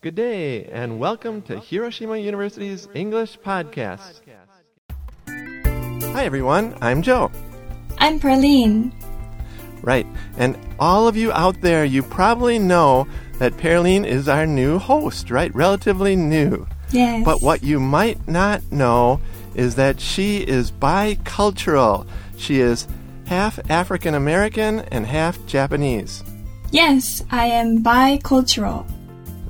Good day, and welcome to Hiroshima University's English Podcast. Hi, everyone. I'm Joe. I'm Perline. Right, and all of you out there, you probably know that Perline is our new host, right? Relatively new. Yes. But what you might not know is that she is bicultural. She is half African American and half Japanese. Yes, I am bicultural.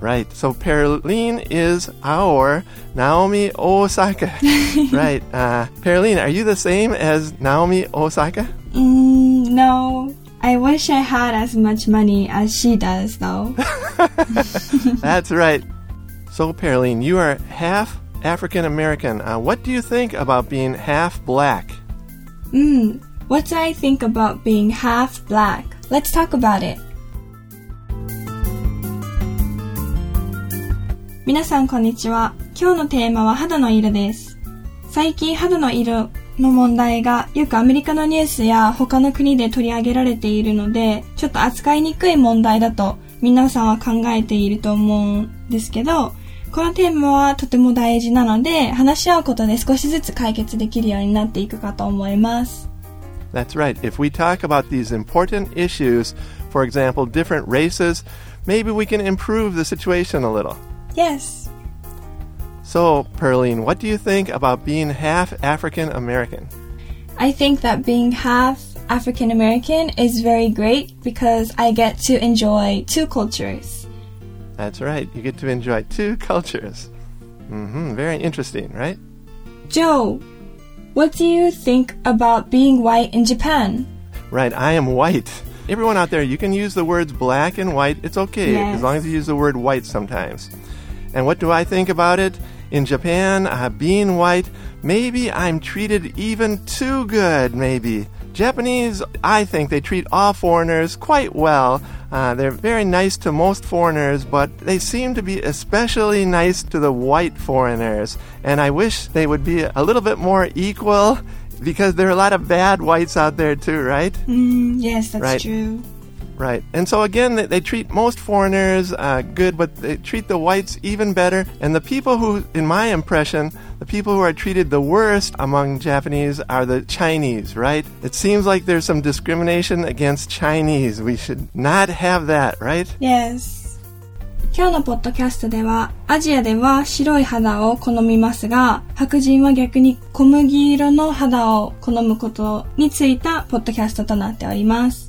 Right. So Perline is our Naomi Osaka. right. Uh, Perline, are you the same as Naomi Osaka? Mm, no. I wish I had as much money as she does, though. That's right. So, Perline, you are half African American. Uh, what do you think about being half black? Mm, what do I think about being half black? Let's talk about it. 皆さんこんにちは。今日のテーマは肌の色です。最近肌の色の問題がよくアメリカのニュースや他の国で取り上げられているので、ちょっと扱いにくい問題だと皆さんは考えていると思うんですけど、このテーマはとても大事なので、話し合うことで少しずつ解決できるようになっていくかと思います。That's right. If we talk about these important issues, for example, different races, maybe we can improve the situation a little. Yes. So, Perline, what do you think about being half African American? I think that being half African American is very great because I get to enjoy two cultures. That's right. You get to enjoy two cultures. hmm Very interesting, right? Joe, what do you think about being white in Japan? Right. I am white. Everyone out there, you can use the words black and white. It's okay Yes. as long as you use the word white sometimes. And what do I think about it? In Japan, uh, being white, maybe I'm treated even too good, maybe. Japanese, I think they treat all foreigners quite well. Uh, they're very nice to most foreigners, but they seem to be especially nice to the white foreigners. And I wish they would be a little bit more equal because there are a lot of bad whites out there too, right? Mm, yes, that's Right. true. Right. And so again, they, they treat most foreigners uh, good, but they treat the whites even better. And the people who, in my impression, the people who are treated the worst among Japanese are the Chinese, right? It seems like there's some discrimination against Chinese. We should not have that, right? Yes. 今日のポッドキャストでは、アジアでは白い肌を好みますが、白人は逆に小麦色の肌を好むことについたポッドキャストとなっております。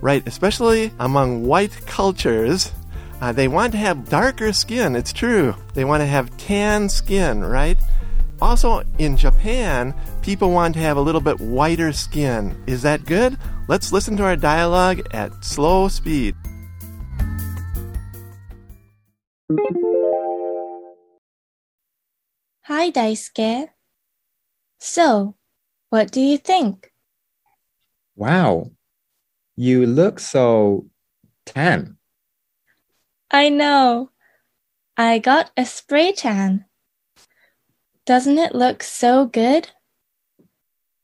Right. Especially among white cultures. Uh, they want to have darker skin. It's true. They want to have tan skin, right? Also, in Japan, people want to have a little bit whiter skin. Is that good? Let's listen to our dialogue at slow speed. Hi, Daisuke. So, what do you think? Wow, you look so tan. I know. I got a spray tan. Doesn't it look so good?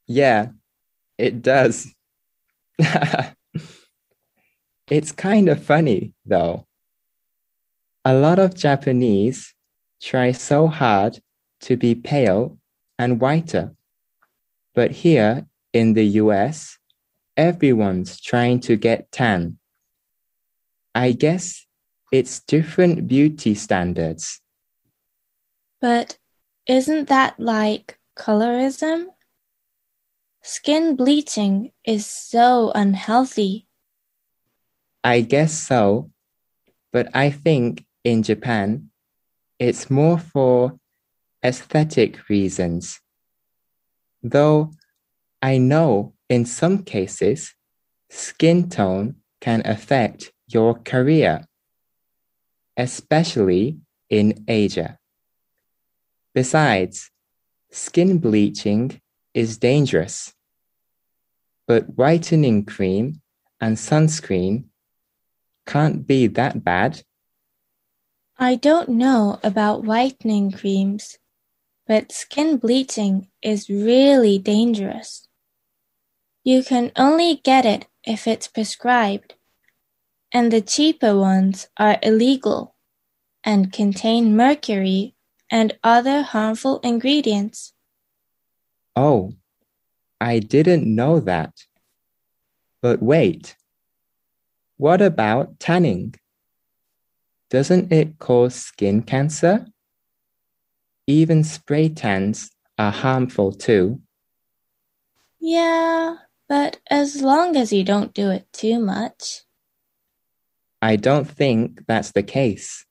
Yeah, it does. it's kind of funny, though. A lot of Japanese try so hard to be pale and whiter. But here in the US, everyone's trying to get tan. I guess it's different beauty standards. But isn't that like colorism? Skin bleaching is so unhealthy. I guess so, but I think in Japan, it's more for aesthetic reasons. Though I know in some cases, skin tone can affect your career, especially in Asia. Besides, skin bleaching is dangerous. But whitening cream and sunscreen can't be that bad. I don't know about whitening creams, but skin bleaching is really dangerous. You can only get it if it's prescribed, and the cheaper ones are illegal. and contain mercury and other harmful ingredients. Oh, I didn't know that. But wait, what about tanning? Doesn't it cause skin cancer? Even spray tans are harmful too. Yeah, but as long as you don't do it too much. I don't think that's the case,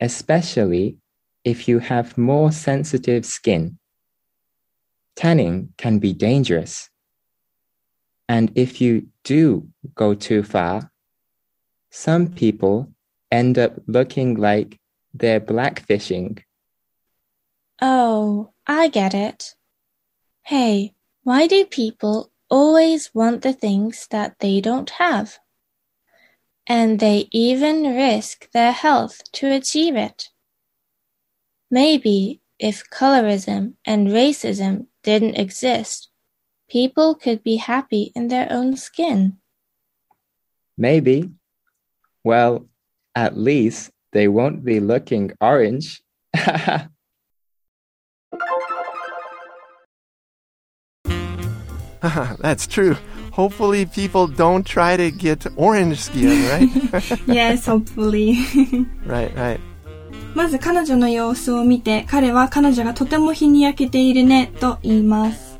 especially if you have more sensitive skin. Tanning can be dangerous. And if you do go too far, some people end up looking like they're blackfishing. Oh, I get it. Hey, why do people always want the things that they don't have? And they even risk their health to achieve it. Maybe if colorism and racism didn't exist, people could be happy in their own skin. Maybe. Well, at least they won't be looking orange. That's true. Hopefully, people don't try to get orange skin, right? yes, hopefully. right, right. まず彼女の様子を見て、彼は彼女がとても日に焼けているねと言います。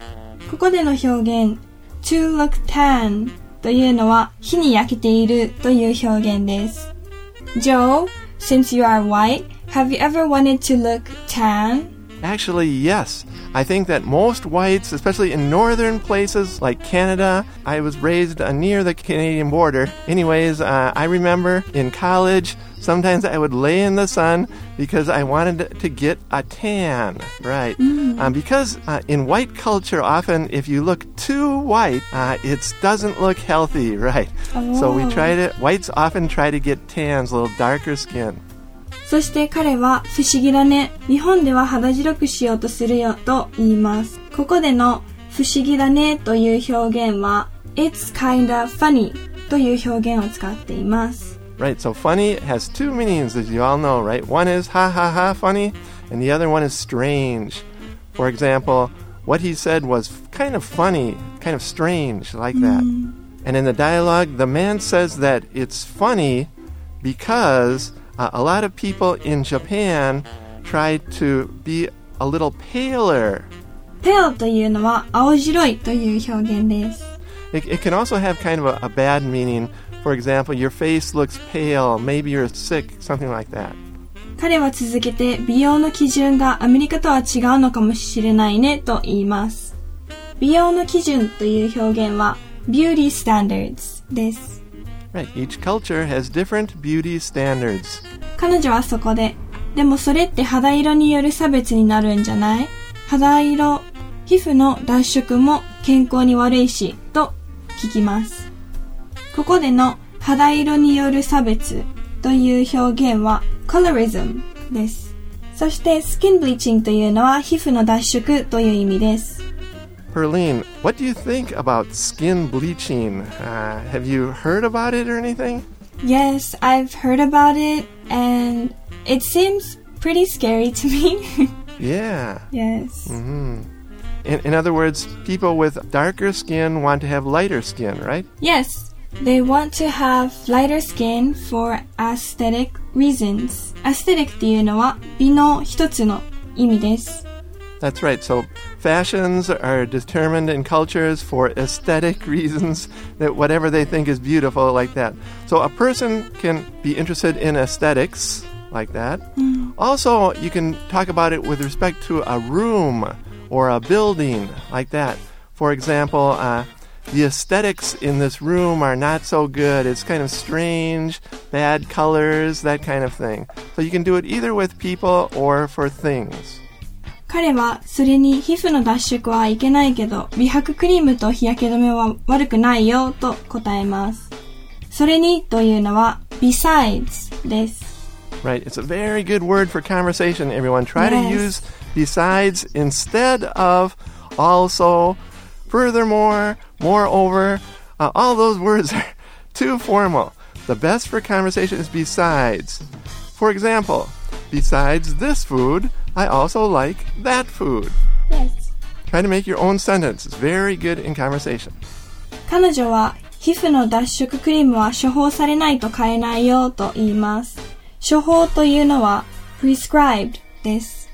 ここでの表現、to look tan というのは日に焼けているという表現です。Joe, since you are white, have you ever wanted to look tan? Actually, yes. I think that most whites, especially in northern places like Canada, I was raised near the Canadian border. Anyways, uh, I remember in college, sometimes I would lay in the sun because I wanted to get a tan, right? Um, because uh, in white culture, often if you look too white, uh, it doesn't look healthy, right? So we Oh. try to, whites often try to get tans, a little darker skin. そして彼は不思議だね。日本では肌白くしようとするよと言います。ここでの不思議だねという表現は It's kinda funny という表現を使っています。 Right, so funny has two meanings, as you all know, right? One is ha ha ha funny, and the other one is strange. For example, what he said was kind of funny, kind of strange, like that. And in the dialogue, the man says that it's funny because uh, a lot of people in Japan try to be a little paler. pale というのは青白いという表現です。 It, it can also have kind of a, a bad meaning. For example, your face looks pale, maybe you're sick, something like that. 彼は続けて美容の基準がアメリカとは違うのかもしれないねと言います。美容の基準という表現は beauty standards です。 Right, each culture has different beauty standards. 彼女はそこで、でもそれって肌色による差別になるんじゃない？肌色、皮膚の脱色も健康に悪いし、と聞きます。ここでの肌色による差別という表現は colorism です。そして skin bleaching というのは皮膚の脱色という意味です。Perline, what do you think about skin bleaching? Uh, have you heard about it or anything? Yes, I've heard about it and it seems pretty scary to me. Yeah. yes. In, in other words, people with darker skin want to have lighter skin, right? Yes, they want to have lighter skin for aesthetic reasons. aesthetic っていうのは美の一つの意味です。 That's right. So fashions are determined in cultures for aesthetic reasons that whatever they think is beautiful like that. So a person can be interested in aesthetics like that. Also, you can talk about it with respect to a room or a building like that. For example, uh, the aesthetics in this room are not so good. It's kind of strange, bad colors, that kind of thing. So you can do it either with people or for things. 彼はそれに皮膚の脱色はいけないけど美白クリームと日焼け止めは悪くないよと答えます。それにというのは besides です。Right. It's a very good word for conversation, everyone. Try to use besides instead of also, furthermore, moreover. Uh, all those words are too formal. The best for conversation is besides. For example, besides this food, I also like that food. Yes. Try to make your own sentence. It's very good in conversation. 彼女は皮膚の脱色クリームは処方されないと買えないよと言います。処方というのは prescribed です。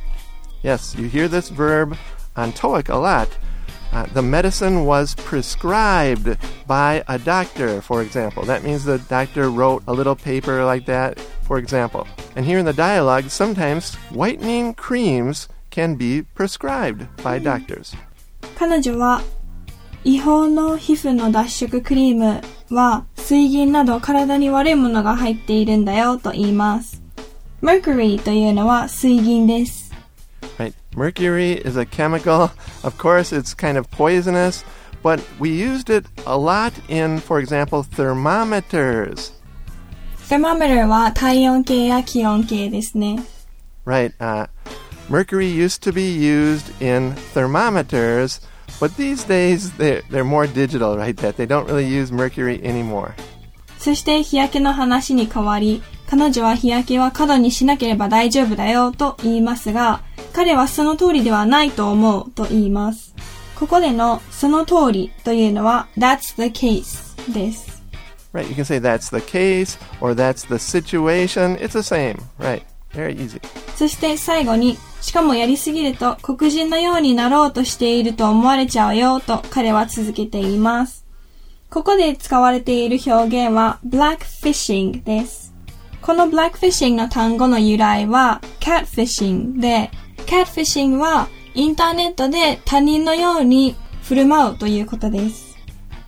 Yes, you hear this verb on TOEIC a lot. Uh, the medicine was prescribed by a doctor, for example. That means the doctor wrote a little paper like that, for example. And here in the dialogue, sometimes whitening creams can be prescribed by doctors. 彼女は違法の皮膚の脱色クリームは水銀など体に悪いものが入っているんだよと言います。mercury というのは水銀です。 Right? Mercury is a chemical. Of course, it's kind of poisonous, but we used it a lot in, for example, thermometers. thermometer は体温計や気温計ですね。 Right. Uh, mercury used to be used in thermometers, but these days they're, they're more digital, right? That they don't really use mercury anymore. そして日焼けの話に変わり、 彼女は日焼けは過度にしなければ大丈夫だよと言いますが、彼はその通りではないと思うと言います。ここでのその通りというのは That's the case です。Right. You can say that's the case or that's the situation. It's the same. Right. Very easy. そして最後に、しかもやりすぎると黒人のようになろうとしていると思われちゃうよと彼は続けています。ここで使われている表現は blackfishing です。この blackfishing の単語の由来は catfishing で、catfishing はインターネットで他人のように振る舞うということです。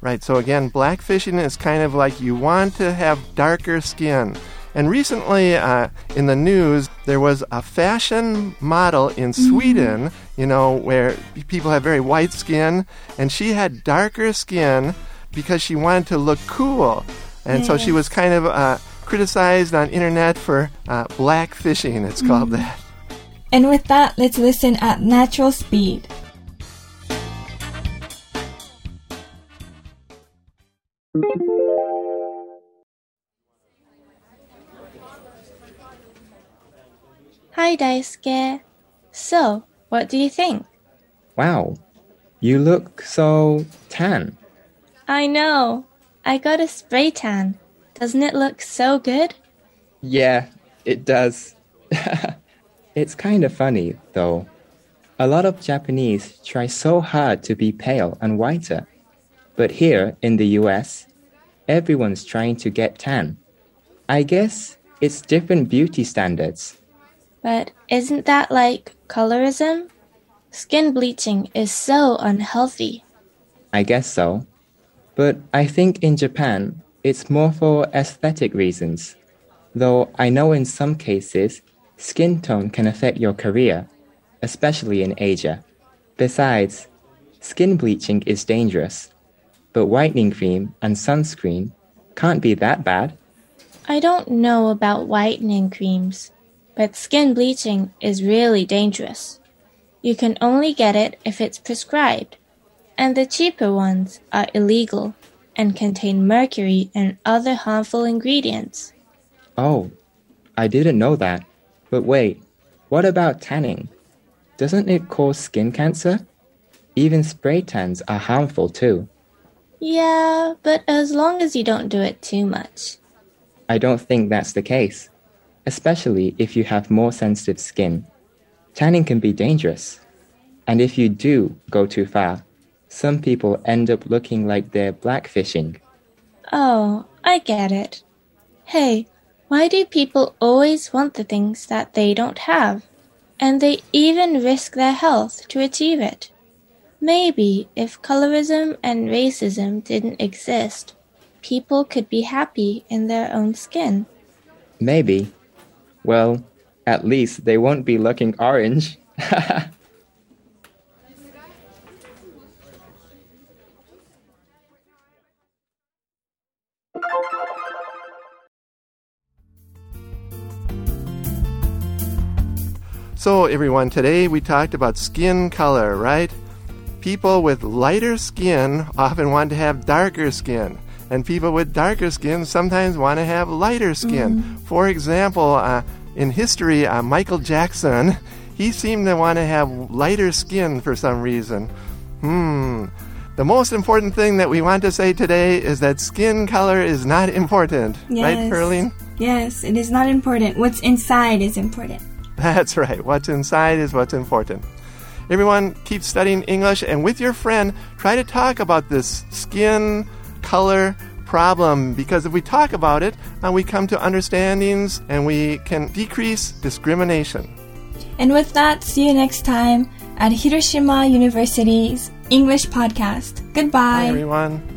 Right. So again, blackfishing is kind of like you want to have darker skin. And recently, uh, in the news, there was a fashion model in Sweden, you know, where people have very white skin, and she had darker skin because she wanted to look cool. And so she was kind of uh, criticized on internet for uh, blackfishing, it's called that. And with that, let's listen at natural speed. Hi, Daisuke. So, what do you think? Wow, you look so tan. I know. I got a spray tan. Doesn't it look so good? Yeah, it does. it's kind of funny, though. A lot of Japanese try so hard to be pale and whiter. But here in the US, everyone's trying to get tan. I guess it's different beauty standards. But isn't that like colorism? Skin bleaching is so unhealthy. I guess so. But I think in Japan, it's more for aesthetic reasons. Though I know in some cases, skin tone can affect your career, especially in Asia. Besides, skin bleaching is dangerous. But whitening cream and sunscreen can't be that bad. I don't know about whitening creams, but skin bleaching is really dangerous. You can only get it if it's prescribed, and the cheaper ones are illegal and contain mercury and other harmful ingredients. Oh, I didn't know that. But wait, what about tanning? Doesn't it cause skin cancer? Even spray tans are harmful too. Yeah, but as long as you don't do it too much. I don't think that's the case, especially if you have more sensitive skin. Tanning can be dangerous. And if you do go too far, some people end up looking like they're blackfishing. Oh, I get it. Hey, why do people always want the things that they don't have? And they even risk their health to achieve it. Maybe if colorism and racism didn't exist, people could be happy in their own skin. Maybe. Well, at least they won't be looking orange. So, everyone, today we talked about skin color, right? People with lighter skin often want to have darker skin, and people with darker skin sometimes want to have lighter skin. For example, uh, in history, uh, Michael Jackson, he seemed to want to have lighter skin for some reason. Hmm. The most important thing that we want to say today is that skin color is not important. Right, Yes. Perline? Yes, it is not important. What's inside is important. That's right. What's inside is what's important. Everyone, keep studying English, and with your friend, try to talk about this skin color problem because if we talk about it, uh, we come to understandings and we can decrease discrimination. And with that, see you next time at Hiroshima University's English podcast. Bye, Goodbye. everyone.